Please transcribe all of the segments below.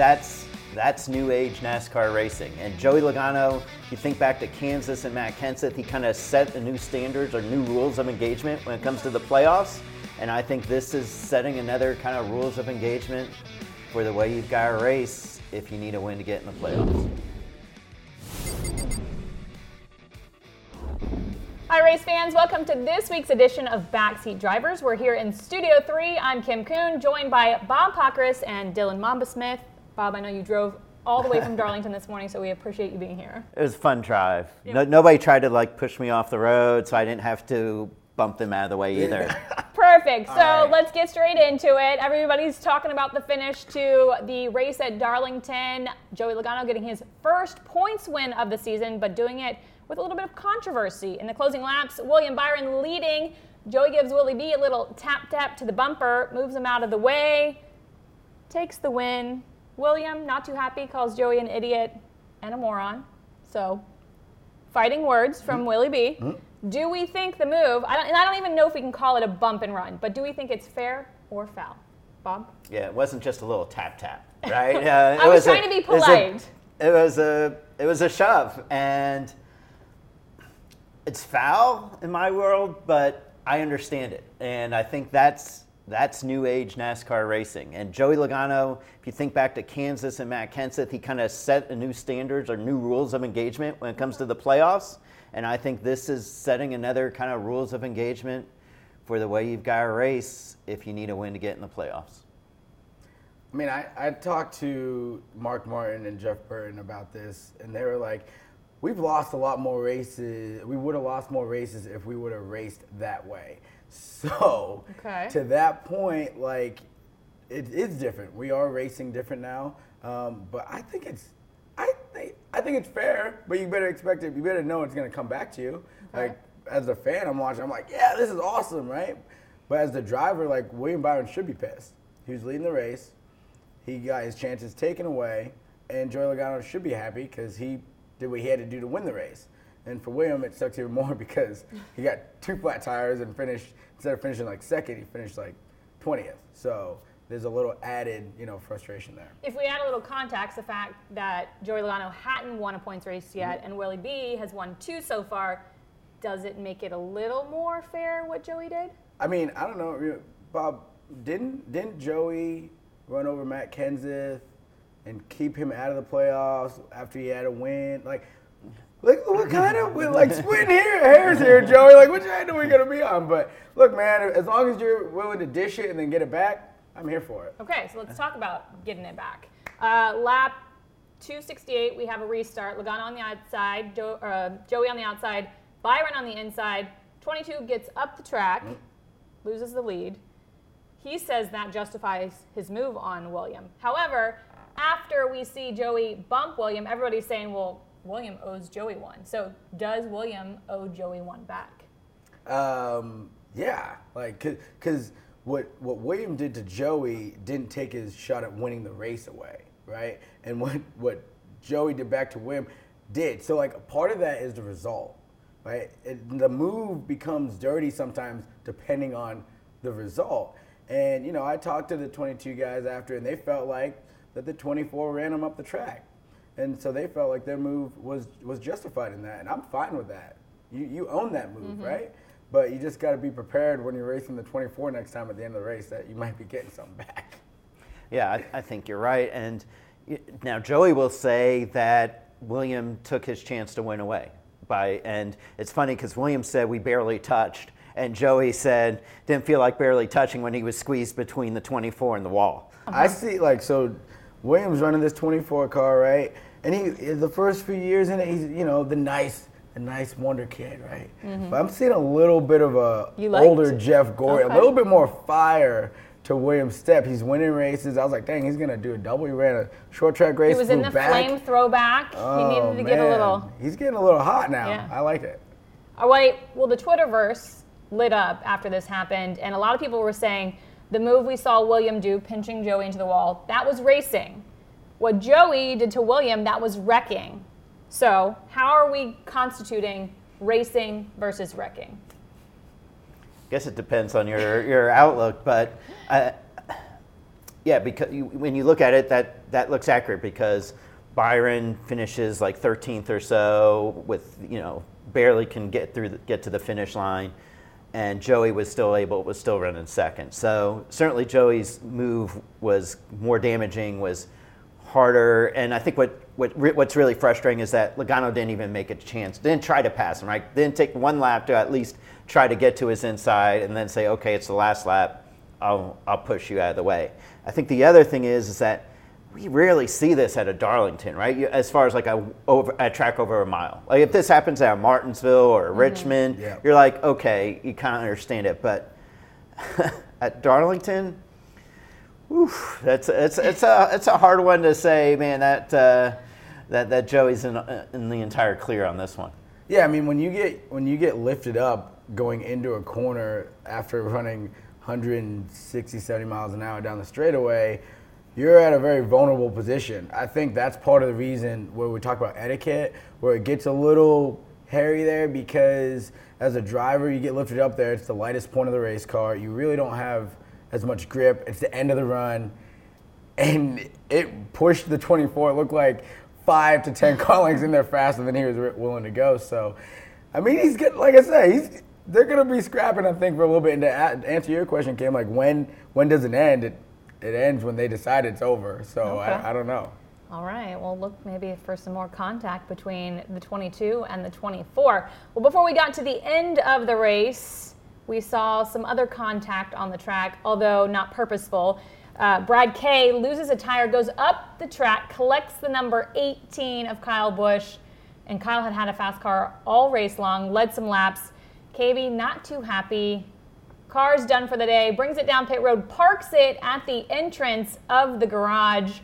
that's that's new age NASCAR racing. And Joey Logano, you think back to Kansas and Matt Kenseth, he kind of set the new standards or new rules of engagement when it comes to the playoffs. And I think this is setting another kind of rules of engagement for the way you've got to race if you need a win to get in the playoffs. Hi, race fans. Welcome to this week's edition of Backseat Drivers. We're here in Studio 3. I'm Kim Coon, joined by Bob Pockrass and Dylan Mamba Smith. Bob, I know you drove all the way from Darlington this morning, so we appreciate you being here. It was a fun drive. No, nobody tried to like push me off the road, so I didn't have to bump them out of the way either. Perfect. So right. let's get straight into it. Everybody's talking about the finish to the race at Darlington. Joey Logano getting his first points win of the season, but doing it with a little bit of controversy. In the closing laps, William Byron leading. Joey gives Willie B a little tap tap to the bumper, moves him out of the way, takes the win. William, not too happy, calls Joey an idiot and a moron. So, fighting words from Willie B. Do we think the move, I don't, and I don't even know if we can call it a bump and run, but do we think it's fair or foul? Bob? Yeah, it wasn't just a little tap tap, right? Uh, I was a- trying to be it was a- polite. It was a it was a shove, and it's foul in my world, but I understand it, and I think that's that's new age NASCAR racing. And Joey Logano, if you think back to Kansas and Matt Kenseth, he kind of set new standards or new rules of engagement when it comes to the playoffs, and I think this is setting another kind of rules of engagement for the way you've got to race if you need a win to get in the playoffs. I mean, I, I talked to Mark Martin and Jeff Burton about this, and they were like, we've lost a lot more races. We would have lost more races if we would have raced that way. So, Okay. to that point, like, it is different. We are racing different now, um, but I think it's, I think, I think it's fair. But you better expect it. You better know it's gonna come back to you. Okay. Like, as a fan, I'm watching. I'm like, yeah, this is awesome, right? But as the driver, like William Byron should be pissed. He was leading the race. He got his chances taken away, and Joey Logano should be happy because he did what he had to do to win the race. And for William, it sucks even more because he got two flat tires and finished instead of finishing like second, he finished like 20th. So there's a little added, you know, frustration there. If we add a little context, the fact that Joey Logano hadn't won a points race Mm-hmm. yet and Willie B has won two so far, does it make it a little more fair what Joey did? I mean, I don't know, know, Bob. Didn't didn't Joey run over Matt Kenseth and keep him out of the playoffs after he had a win? Like, like what kind of we're like splitting hair, hairs here, Joey? Like, which end are we gonna be on? But look, man, as long as you're willing to dish it and then get it back, I'm here for it. Okay, so let's talk about getting it back. Uh, lap 268, we have a restart. Logano on the outside, jo- uh, Joey on the outside, Byron on the inside. 22 gets up the track, loses the lead. He says that justifies his move on William. However, after we see Joey bump William, everybody's saying, well, William owes Joey one. So does William owe Joey one back? Um, yeah, like because what what William did to Joey didn't take his shot at winning the race away, right? And what what Joey did back to William did. So like part of that is the result, right? It, the move becomes dirty sometimes depending on the result. And you know, I talked to the 22 guys after, and they felt like that the 24 ran them up the track, and so they felt like their move was was justified in that, and I'm fine with that. You you own that move, mm-hmm. right? But you just got to be prepared when you're racing the 24 next time at the end of the race that you might be getting something back. Yeah, I, I think you're right. And y- now Joey will say that William took his chance to win away by, and it's funny because William said we barely touched, and Joey said didn't feel like barely touching when he was squeezed between the 24 and the wall. I see, like, so Williams running this 24 car, right? And he, the first few years in it, he's, you know, the nice, the nice wonder kid, right? But I'm seeing a little bit of a Mm-hmm. Older Jeff Gordon, Okay. a little bit more fire to Williams' step. He's winning races. I was like, dang, he's gonna do a double. He ran a short track race. He was in the back. flame throwback. Oh, he needed to get a little. He's getting a little hot now. Yeah. I like it. All right, well, the Twitterverse lit up after this happened, and a lot of people were saying the move we saw William do, pinching Joey into the wall, that was racing. What Joey did to William, that was wrecking. So, how are we constituting racing versus wrecking? I guess it depends on your, your outlook, but I, yeah, because you, when you look at it, that that looks accurate because Byron finishes like 13th or so with you know barely can get through the, get to the finish line, and Joey was still able was still running second. So certainly Joey's move was more damaging, was harder, and I think what, what what's really frustrating is that Logano didn't even make a chance, didn't try to pass him, right? Didn't take one lap to at least try to get to his inside, and then say, okay, it's the last lap, I'll I'll push you out of the way. I think the other thing is is that we rarely see this at a Darlington, right? As far as like a, over, a track over a mile. Like if this happens at Martinsville or mm-hmm. Richmond, yeah. you're like, okay, you kind of understand it. But at Darlington, oof, that's it's it's a it's a hard one to say, man. That uh, that that Joey's in in the entire clear on this one. Yeah, I mean when you get when you get lifted up going into a corner after running 160, 70 miles an hour down the straightaway you're at a very vulnerable position. I think that's part of the reason where we talk about etiquette, where it gets a little hairy there because as a driver, you get lifted up there. It's the lightest point of the race car. You really don't have as much grip. It's the end of the run. And it pushed the 24. It looked like five to 10 car lengths in there faster than he was willing to go. So, I mean, he's getting, Like I said, he's they're to be scrapping, I think, for a little bit. And to answer your question, Kim, like when when does it end? It, it ends when they decide it's over. So okay. I, I don't know. All right. Well, look maybe for some more contact between the 22 and the 24. Well, before we got to the end of the race, we saw some other contact on the track, although not purposeful. Uh, Brad Kay loses a tire, goes up the track, collects the number 18 of Kyle Busch, and Kyle had had a fast car all race long, led some laps. KB not too happy, Car's done for the day, brings it down pit road, parks it at the entrance of the garage,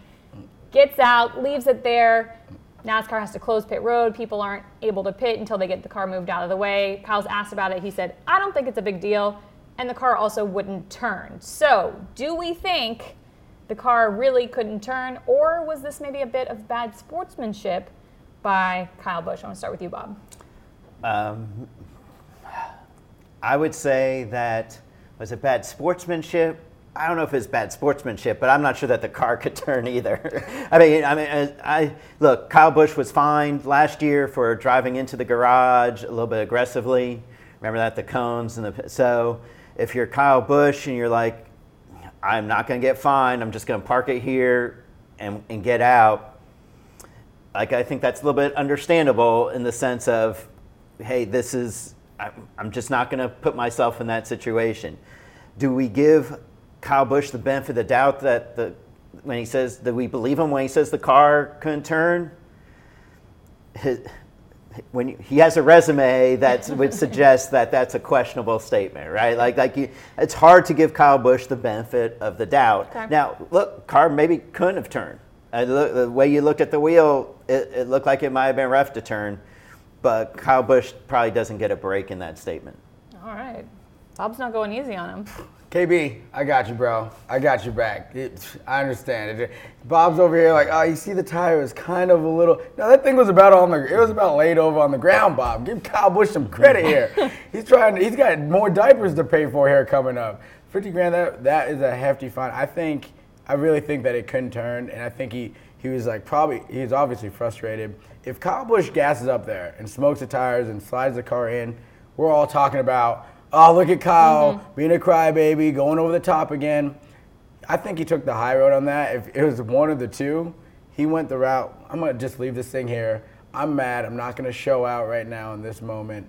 gets out, leaves it there. NASCAR has to close pit road. People aren't able to pit until they get the car moved out of the way. Kyle's asked about it. He said, I don't think it's a big deal. And the car also wouldn't turn. So, do we think the car really couldn't turn, or was this maybe a bit of bad sportsmanship by Kyle Busch? I want to start with you, Bob. Um, I would say that was it bad sportsmanship? I don't know if it's bad sportsmanship, but I'm not sure that the car could turn either. I mean, I mean, uh, I look. Kyle Busch was fined last year for driving into the garage a little bit aggressively. Remember that the cones and the so. If you're Kyle Busch and you're like, I'm not going to get fined. I'm just going to park it here and, and get out. Like I think that's a little bit understandable in the sense of, hey, this is I'm just not going to put myself in that situation. Do we give Kyle Busch the benefit of the doubt that the when he says that we believe him when he says the car couldn't turn? His, when he has a resume that would suggest that that's a questionable statement, right? Like, like you, it's hard to give Kyle Busch the benefit of the doubt. Okay. Now, look, car maybe couldn't have turned. Uh, the, the, way you looked at the wheel, it, it looked like it might have been rough to turn but Kyle Busch probably doesn't get a break in that statement. All right. Bob's not going easy on him. KB, I got you, bro. I got you back. It, I understand. It, Bob's over here like, oh, you see the tire is kind of a little. No, that thing was about on the. It was about laid over on the ground, Bob. Give Kyle Busch some credit here. he's trying. He's got more diapers to pay for here coming up. Fifty grand. That that is a hefty fine. I think. I really think that it couldn't turn, and I think he he was like probably he was obviously frustrated. If Kyle Busch gasses up there and smokes the tires and slides the car in, we're all talking about, oh look at Kyle mm-hmm. being a crybaby, going over the top again. I think he took the high road on that. If it was one of the two, he went the route. I'm gonna just leave this thing here. I'm mad. I'm not gonna show out right now in this moment.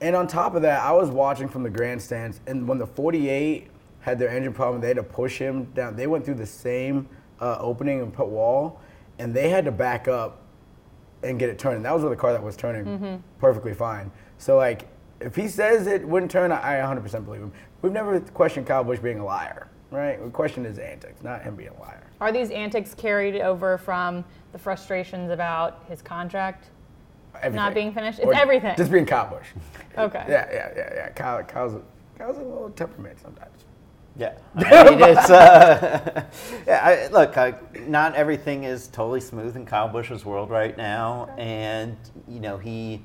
And on top of that, I was watching from the grandstands, and when the 48 had their engine problem, they had to push him down. They went through the same uh, opening and put wall, and they had to back up and get it turning. That was with a car that was turning mm-hmm. perfectly fine. So like, if he says it wouldn't turn, I 100% believe him. We've never questioned Kyle Busch being a liar, right? We question his antics, not him being a liar. Are these antics carried over from the frustrations about his contract everything. not being finished? It's or everything. Just being Kyle Busch. Okay. yeah, yeah, yeah, yeah. Kyle, Kyle's, a, Kyle's a little temperament sometimes. Yeah, I mean, it's uh, yeah. I, look, I, not everything is totally smooth in Kyle Busch's world right now, and you know he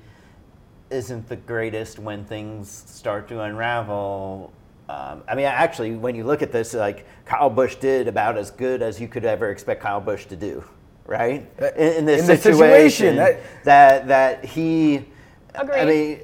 isn't the greatest when things start to unravel. Um, I mean, actually, when you look at this, like Kyle Busch did about as good as you could ever expect Kyle Busch to do, right? Uh, In, in this in situation, situation, that- that that he. I mean,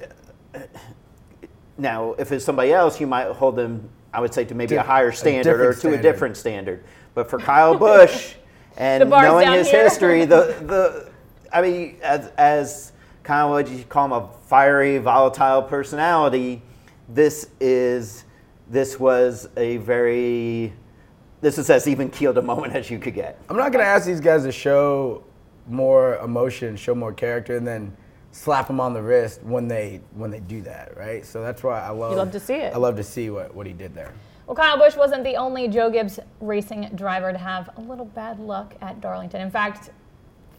now if it's somebody else, you might hold them. I would say to maybe To a higher a standard or different to a different standard. But for Kyle Busch and knowing his here. history, the the I mean, as as kind of what you call him a fiery, volatile personality, this is this was a very this is as even keeled a moment as you could get. I'm not gonna ask these guys to show more emotion, show more character, and then slap them on the wrist when they when they do that, right? So that's why I love. love to see it. I love to see what, what he did there. Well, Kyle Busch wasn't the only Joe Gibbs racing driver to have a little bad luck at Darlington. In fact,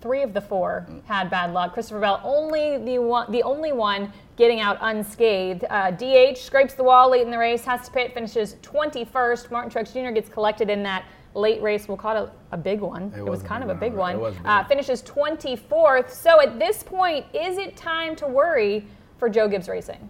three of the four had bad luck. Christopher Bell only the one, the only one getting out unscathed. Uh, DH scrapes the wall late in the race, has to pit, finishes 21st. Martin Truex Jr. gets collected in that late race. We'll call it a, a big one. It, was, was kind of a big one, one. it was big. Uh, finishes 24th. So at this point, is it time to worry for Joe Gibbs Racing?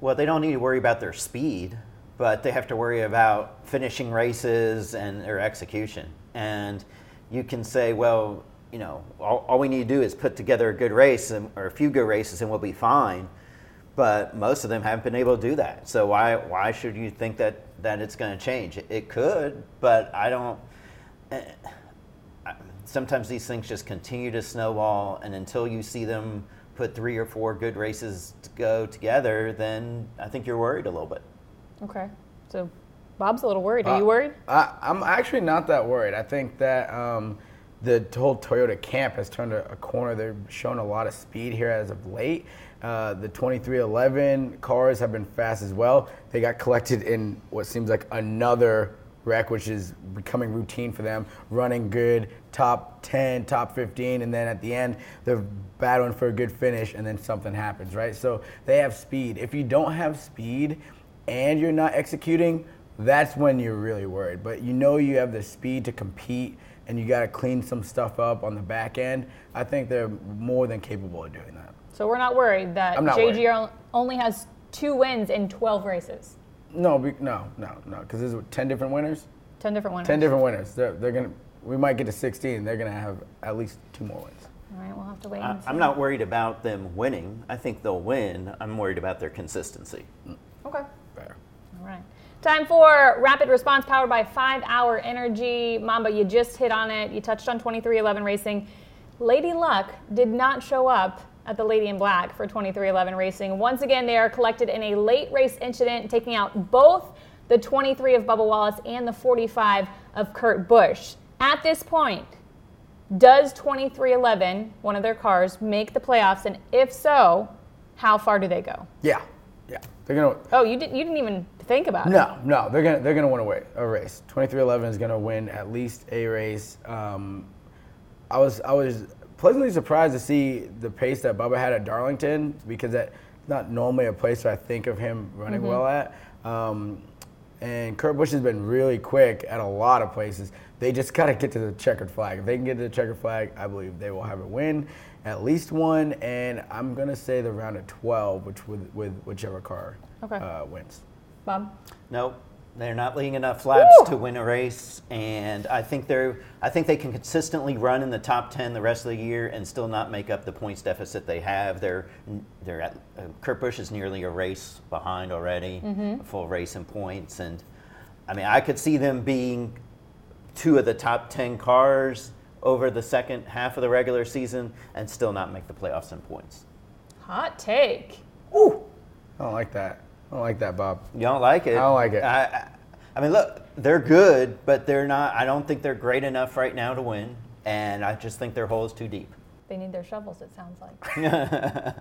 Well, they don't need to worry about their speed, but they have to worry about finishing races and their execution. And you can say, well, you know, all, all we need to do is put together a good race and, or a few good races and we'll be fine. But most of them haven't been able to do that. So why why should you think that that it's going to change? It, it could, but I don't. eh, Sometimes these things just continue to snowball, and until you see them put three or four good races to go together, then I think you're worried a little bit. Okay. So Bob's a little worried. Are Uh, you worried? I, I'm actually not that worried. I think that um, the whole Toyota camp has turned a, a corner. They're showing a lot of speed here as of late. Uh, the 2311 cars have been fast as well. They got collected in what seems like another wreck, which is becoming routine for them, running good, top 10, top 15, and then at the end, they're battling for a good finish, and then something happens, right? So they have speed. If you don't have speed and you're not executing, that's when you're really worried. But you know you have the speed to compete and you got to clean some stuff up on the back end. I think they're more than capable of doing that. So we're not worried that not JGR only has two wins in 12 races. No, be, no, no, no, because there's 10 different winners. 10 different winners. 10 different winners. They're, they're going to, we might get to 16. They're going to have at least two more wins. All right, we'll have to wait I, and see. I'm not worried about them winning. I think they'll win. I'm worried about their consistency. Mm. Okay. Fair. All right. Time for rapid response powered by 5 Hour Energy. Mamba, you just hit on it. You touched on 2311 Racing. Lady Luck did not show up at the Lady in Black for 2311 Racing. Once again, they are collected in a late race incident, taking out both the 23 of Bubba Wallace and the 45 of Kurt Busch. At this point, does 2311, one of their cars, make the playoffs? And if so, how far do they go? Yeah, yeah. They're going to, Oh, you didn't. You didn't even think about it. No, no, they're gonna they're gonna win a, way, a race. Twenty three eleven is gonna win at least a race. Um, I was I was pleasantly surprised to see the pace that Bubba had at Darlington because that's not normally a place where I think of him running well at. Um, and Kurt Busch has been really quick at a lot of places. They just got to get to the checkered flag. If they can get to the checkered flag, I believe they will have a win, at least one. And I'm gonna say the round of 12, which with, with whichever car Okay. uh, wins. Bob. Nope, they're not leading enough laps Woo! to win a race, and I think they're. I think they can consistently run in the top ten the rest of the year and still not make up the points deficit they have. They're they're at uh, Kurt Busch is nearly a race behind already, a full race in points, and I mean I could see them being two of the top ten cars over the second half of the regular season and still not make the playoffs in points. Hot take. Ooh, I don't like that. I don't like that, Bob. You don't like it? I don't like it. I, I, I mean, look, they're good, but they're not. I don't think they're great enough right now to win, and I just think their hole is too deep. They need their shovels, it sounds like.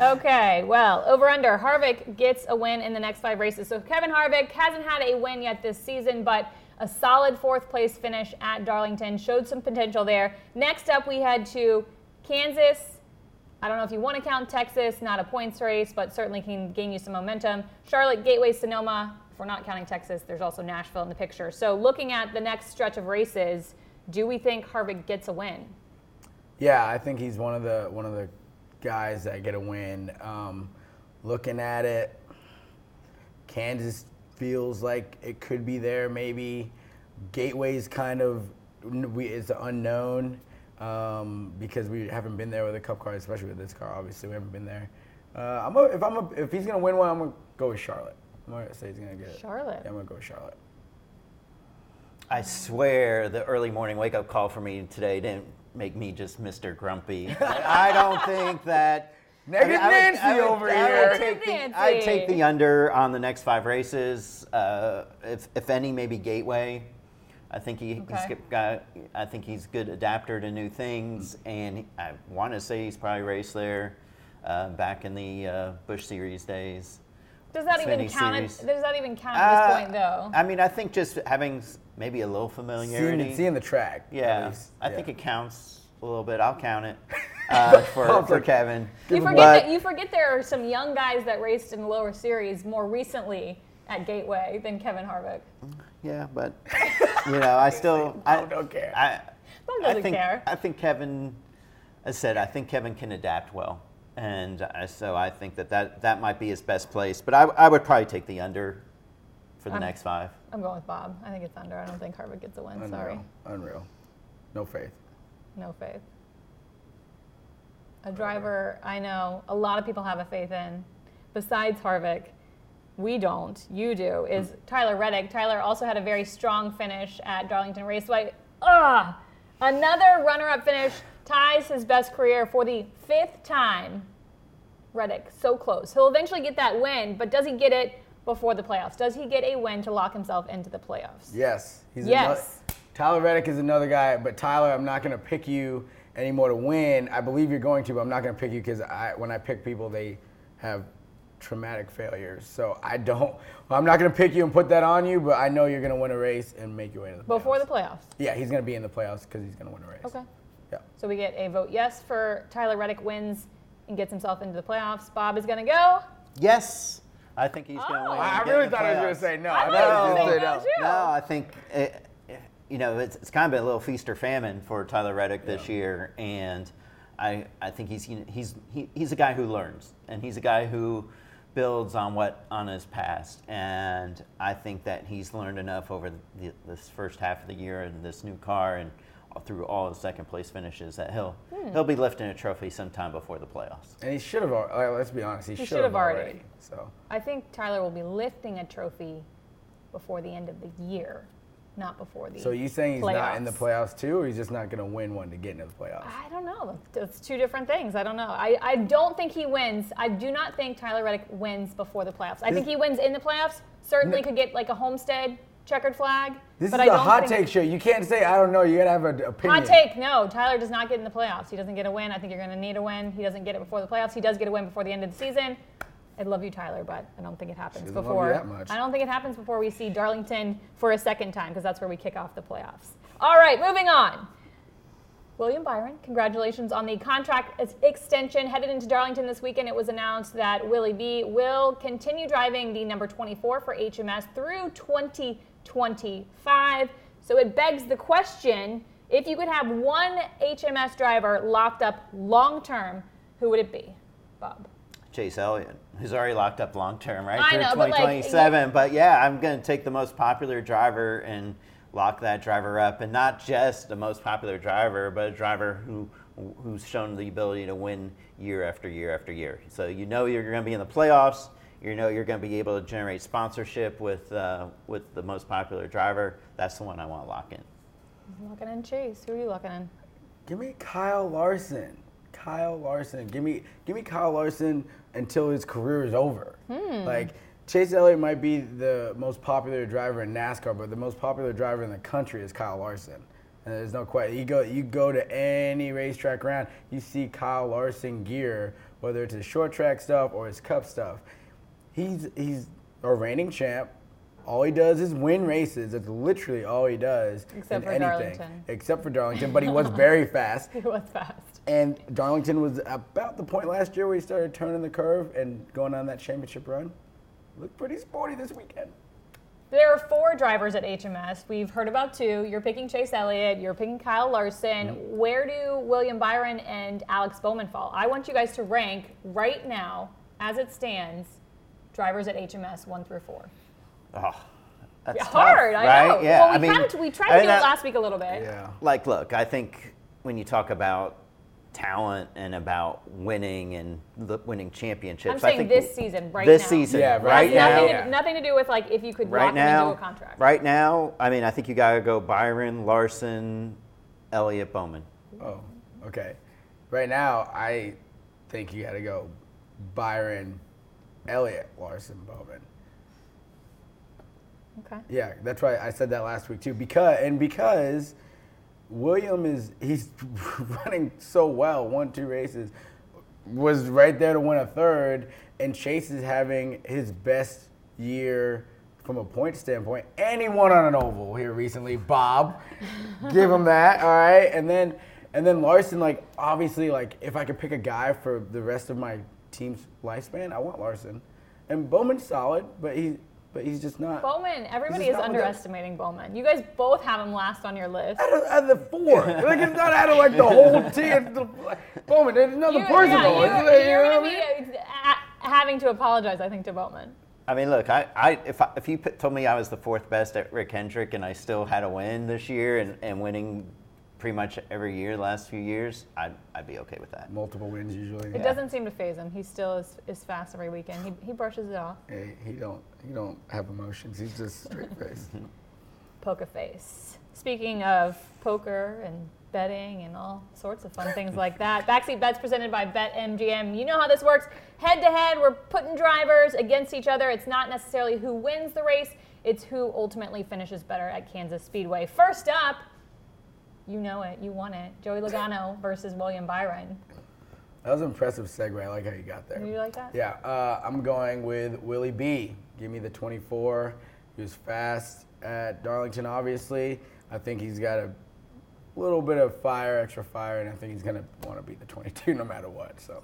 okay, well, over under. Harvick gets a win in the next five races. So Kevin Harvick hasn't had a win yet this season, but a solid fourth place finish at Darlington showed some potential there. Next up, we head to Kansas. I don't know if you want to count Texas, not a points race, but certainly can gain you some momentum. Charlotte, Gateway, Sonoma. If we're not counting Texas, there's also Nashville in the picture. So looking at the next stretch of races, do we think Harvick gets a win? Yeah, I think he's one of the one of the guys that get a win. Um, looking at it, Kansas feels like it could be there. Maybe Gateway's kind of it's unknown um, because we haven't been there with a Cup car, especially with this car. Obviously, we haven't been there. Uh, I'm a, if I'm a, if he's gonna win one, I'm gonna go with Charlotte. I'm gonna say he's gonna get it. Charlotte. Yeah, I'm gonna go with Charlotte. I swear the early morning wake up call for me today didn't make me just Mr. Grumpy. I don't think that. Negative Nancy over I here. would, take the, I'd take the under on the next five races. Uh, if, if any, maybe Gateway. I think he, Okay. he's got. I think he's a good adapter to new things, and I want to say he's probably raced there uh, back in the uh, Busch Series days. Does that even count? At, Series. does that even count at this Uh, point, though? I mean, I think just having maybe a little familiarity. Seeing, seeing the track. Yeah, least. I Yeah. think it counts a little bit. I'll count it uh, for, for Kevin. You forget But- that you forget there are some young guys that raced in the lower series more recently at Gateway than Kevin Harvick. Yeah, but you know, I still I Bob don't care. I, Bob I doesn't think care. I think Kevin, as said, I think Kevin can adapt well, and uh, so I think that, that that might be his best place. But I, I would probably take the under for the I'm- next five. I'm going with Bob. I think it's under. I don't think Harvick gets a win. Unreal. Sorry, Unreal. No faith. no faith. A driver I know a lot of people have a faith in, besides Harvick. We don't. You do. Is hmm. Tyler Reddick. Tyler also had a very strong finish at Darlington Raceway. Ugh! Another runner-up finish ties his best career for the fifth time. Reddick, so close. He'll eventually get that win, but does he get it before the playoffs? Does he get a win to lock himself into the playoffs? Yes. He's Yes. Another, Tyler Reddick is another guy, but Tyler, I'm not going to pick you anymore to win. I believe you're going to, but I'm not going to pick you because I, when I pick people, they have traumatic failures. So I don't. Well, I'm not going to pick you and put that on you, but I know you're going to win a race and make your way to the playoffs. Before the playoffs. Yeah, he's going to be in the playoffs because he's going to win a race. Okay. Yeah. So we get a vote yes for Tyler Reddick wins and gets himself into the playoffs. Bob is going to go. Yes, I think he's going to Oh. win. I and get really the thought I was going playoffs. to say no. I I thought thought you I were was going to say no, no. too. No, I think it, you know it's, it's kind of been a little feast or famine for Tyler Reddick this year, and I I think he's he's he, he's a guy who learns, and he's a guy who builds on what on his past, and I think that he's learned enough over the, this first half of the year in this new car and through all the second place finishes that he'll Hmm. he'll be lifting a trophy sometime before the playoffs. And he should have. al- Let's be honest. He, He should should have have already. already. So. I think Tyler will be lifting a trophy before the end of the year, not before the So you saying he's not in the playoffs. playoffs too, or he's just not going to win one to get into the playoffs? I don't know. It's two different things. I don't know. I, I don't think he wins. I do not think Tyler Reddick wins before the playoffs. I think he wins in the playoffs. Certainly could get like a Homestead checkered flag. This but is I a don't hot take show. You can't say I don't know. You gotta have an opinion. Hot take, no. Tyler does not get in the playoffs. He doesn't get a win. I think you're going to need a win. He doesn't get it before the playoffs. He does get a win before the end of the season. I love you, Tyler, but I don't think it happens She doesn't love you before. that much. I don't think it happens before we see Darlington for a second time because that's where we kick off the playoffs. All right, moving on. William Byron, congratulations on the contract extension. Headed into Darlington this weekend, it was announced that Willie B will continue driving the number 24 for HMS through 2025. So it begs the question if you could have one HMS driver locked up long term, who would it be? Bob. Chase Elliott, who's already locked up long term, right? I Through know, but, like, 2027. But yeah, I'm going to take the most popular driver and lock that driver up, and not just the most popular driver, but a driver who who's shown the ability to win year after year after year. So you know you're going to be in the playoffs. You know you're going to be able to generate sponsorship with uh, with the most popular driver. That's the one I want to lock in. Locking in Chase. Who are you locking in? Give me Kyle Larson. Kyle Larson. Give me give me Kyle Larson until his career is over. Hmm. Like Chase Elliott might be the most popular driver in NASCAR, but the most popular driver in the country is Kyle Larson. And there's no question. You go you go to any racetrack around, you see Kyle Larson gear, whether it's his short track stuff or his cup stuff. He's he's a reigning champ. All he does is win races. That's literally all he does. Except in for anything. Darlington. Except for Darlington, but he was very fast. He was fast. And Darlington was about the point last year where he started turning the curve and going on that championship run. Looked pretty sporty this weekend. There are four drivers at HMS. We've heard about two. You're picking Chase Elliott. You're picking Kyle Larson. Where do William Byron and Alex Bowman fall? I want you guys to rank right now, as it stands, drivers at HMS one through four. Oh, that's Yeah, tough, hard, I right? know. Yeah, well, we I mean, kind of we tried I to do mean, it last week a little bit. Yeah. Like, look, I think when you talk about talent and about winning and the winning championships, I'm I saying think this season, right this now. season, Yeah, right right now, nothing, Yeah. to, nothing to do with like if you could right lock now, him into a contract. right now. I mean, I think you got to go Byron, Larson, Elliott Bowman. Oh, okay. Right now, I think you got to go Byron, Elliott Larson, Bowman. Okay. Yeah, that's why I said that last week too. Because and because William is he's running so well, won two races, was right there to win a third, and Chase is having his best year from a point standpoint, and he won on an oval here recently. Bob, give him that, all right, and then and then Larson, like obviously, like if I could pick a guy for the rest of my team's lifespan, I want Larson, and Bowman's solid, but he but he's just not. Bowman, everybody is is that- underestimating Bowman. You guys both have him last on your list. out of, out of the four. like it's not out of like the whole team. The, Bowman, there's another You- person. yeah, Bowman. you, You know you're what I going to mean? be uh, having to apologize, I think, to Bowman. I mean, look, I, I if I, if you put, told me I was the fourth best at Rick Hendrick and I still had a win this year and, and winning pretty much every year the last few years, I'd, I'd be okay with that. Multiple wins usually. It doesn't seem to phase him. He still is, is fast every weekend. He, he brushes it off. Hey, he don't he don't have emotions. He's just straight face. Poker face. Speaking of poker and betting and all sorts of fun things like that, Backseat Bets presented by BetMGM. You know how this works. Head to head, we're putting drivers against each other. It's not necessarily who wins the race, it's who ultimately finishes better at Kansas Speedway. First up, you know it, you want it. Joey Logano versus William Byron. That was an impressive segue. I like how you got there. Do you like that? Yeah, uh, I'm going with Willie B. Give me the 24. He was fast at Darlington, obviously. I think he's got a little bit of fire, extra fire, and I think he's gonna want to beat the 22 no matter what. So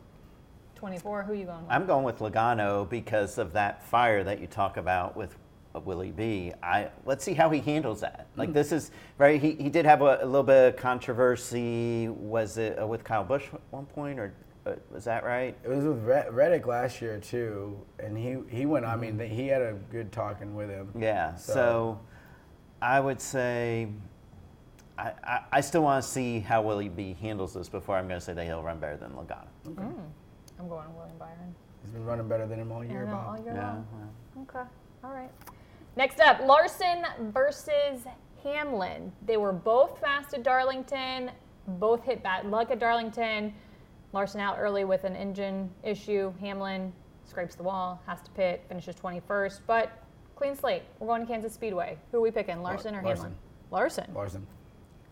24, who are you going with? I'm going with Logano because of that fire that you talk about with uh, Willie B. I let's see how he handles that. Like this is right. He, he did have a, a little bit of controversy. Was it uh, with Kyle Busch at one point, or uh, was that right? It was with Red- Reddick last year too, and he he went. I mean, he had a good talking with him. Yeah. So- So, I would say. I, I, I still want to see how Willie B handles this before I'm going to say that he'll run better than Logano. Okay. I'm going William Byron. He's been running better than him all year, know, Bob. all year Yeah, long. Okay. All right. Next up, Larson versus Hamlin. They were both fast at Darlington, both hit bad luck at Darlington. Larson out early with an engine issue. Hamlin scrapes the wall, has to pit, finishes 21st, but clean slate. We're going to Kansas Speedway. Who are we picking, Larson or Larson. Hamlin? Larson. Larson.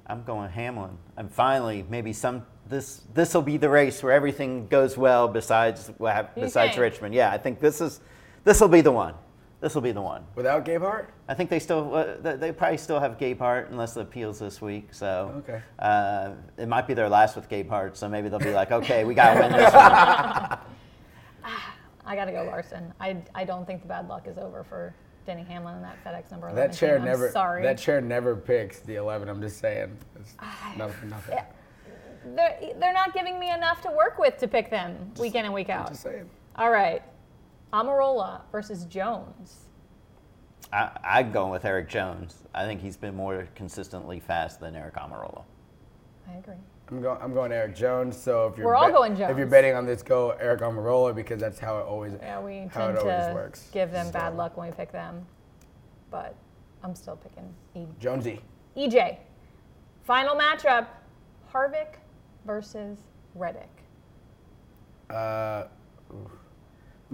I'm going Hamlin. And finally, maybe some this this will be the race where everything goes well besides what hap- besides think? Richmond. Yeah, I think this is this will be the one. This will be the one. Without Gabehart? I think they still uh, they- they probably still have Gabehart unless the appeals this week. So Okay. uh, it might be their last with Gabehart. So maybe they'll be like, okay, we got to win this one. I got to go Larson. I, I don't think the bad luck is over for Denny Hamlin and that FedEx number 11. That chair team. I'm never. Sorry. That chair never picks the 11. I'm just saying. It's nothing. nothing. they're, they're not giving me enough to work with to pick them week in and week out. Just saying. All right. Almirola versus Jones. I, I'm going with Erik Jones. I think he's been more consistently fast than Aric Almirola. I agree. I'm going. I'm going Erik Jones. So if you're We're all going Jones. If you're betting on this, go Aric Almirola because that's how it always. Yeah, we how tend it always to works. give them bad So, luck when we pick them, but I'm still picking e- Jonesy. EJ. Final matchup: Harvick versus Reddick. Uh, oof.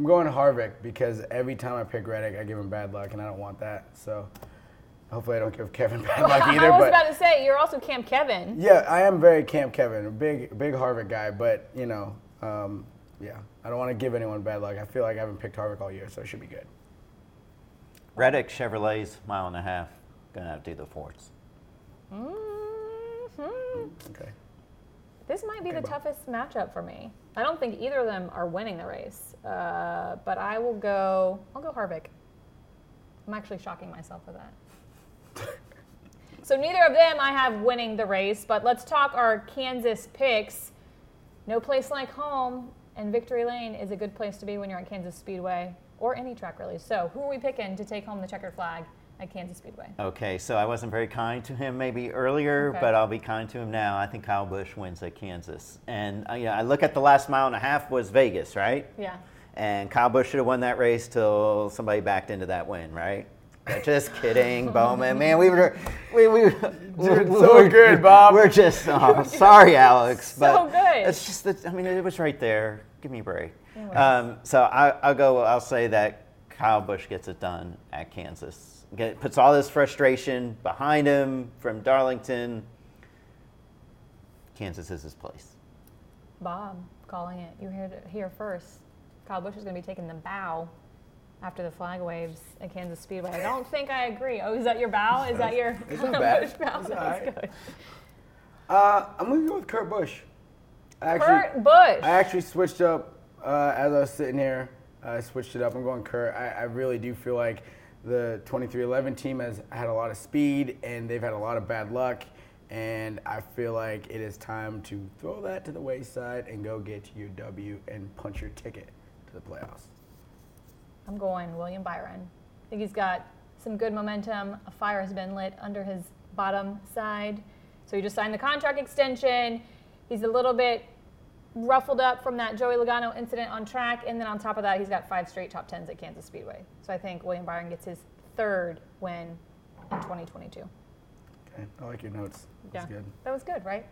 I'm going Harvick because every time I pick Reddick, I give him bad luck, and I don't want that. So hopefully, I don't give Kevin bad luck either. I was but about to say you're also Camp Kevin. yeah, I am very Camp Kevin, a big big Harvick guy. But you know, um, yeah, I don't want to give anyone bad luck. I feel like I haven't picked Harvick all year, so it should be good. Reddick Chevrolet's mile and a half. Gonna have to do the forts. Mhm. Okay. This might be the toughest matchup for me. I don't think either of them are winning the race, uh, but I will go. I'll go Harvick. I'm actually shocking myself with that. so neither of them I have winning the race, but let's talk our Kansas picks. No place like home, and Victory Lane is a good place to be when you're at Kansas Speedway. or any track really. So who are we picking to take home the checkered flag at Kansas Speedway? Okay, so I wasn't very kind to him maybe earlier, Okay. but I'll be kind to him now. I think Kyle Busch wins at Kansas. And uh, you know, I look at the last mile and a half was Vegas, right? Yeah. And Kyle Busch should have won that race till somebody backed into that win, right? Just kidding, Bowman. Man, we were, we, we, we, so we're- good, Bob. We're just, oh, sorry, Alex. so but good. It's just that, I mean, it was right there. Give me a break. Um, so I, I'll go, I'll say that Kyle Busch gets it done at Kansas. Get, puts all this frustration behind him from Darlington. Kansas is his place. Bob calling it. You heard it here first. Kyle Busch is going to be taking the bow after the flag waves at Kansas Speedway. I don't think I agree. Oh, is that your bow? Is that your It's Kyle bad. Busch bow? It's alright. good. Uh, I'm gonna go with Kurt Busch. Actually, Kurt Busch. I actually switched up uh, as I was sitting here. I switched it up. I'm going Kurt. I, I really do feel like the 2311 team has had a lot of speed and they've had a lot of bad luck. And I feel like it is time to throw that to the wayside and go get your W and punch your ticket to the playoffs. I'm going William Byron. I think he's got some good momentum. A fire has been lit under his bottom side. So he just signed the contract extension. He's a little bit ruffled up from that Joey Logano incident on track. And then on top of that, he's got five straight top tens at Kansas Speedway. So I think William Byron gets his third win in 2022. Okay, I like your notes. That's good. That was good, right?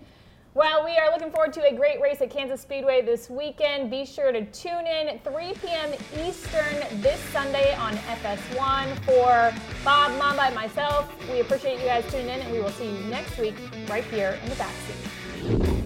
Well, we are looking forward to a great race at Kansas Speedway this weekend. Be sure to tune in 3 p.m. Eastern this Sunday on FS1 for Bob, Mamba, and myself. We appreciate you guys tuning in, and we will see you next week right here in the backseat.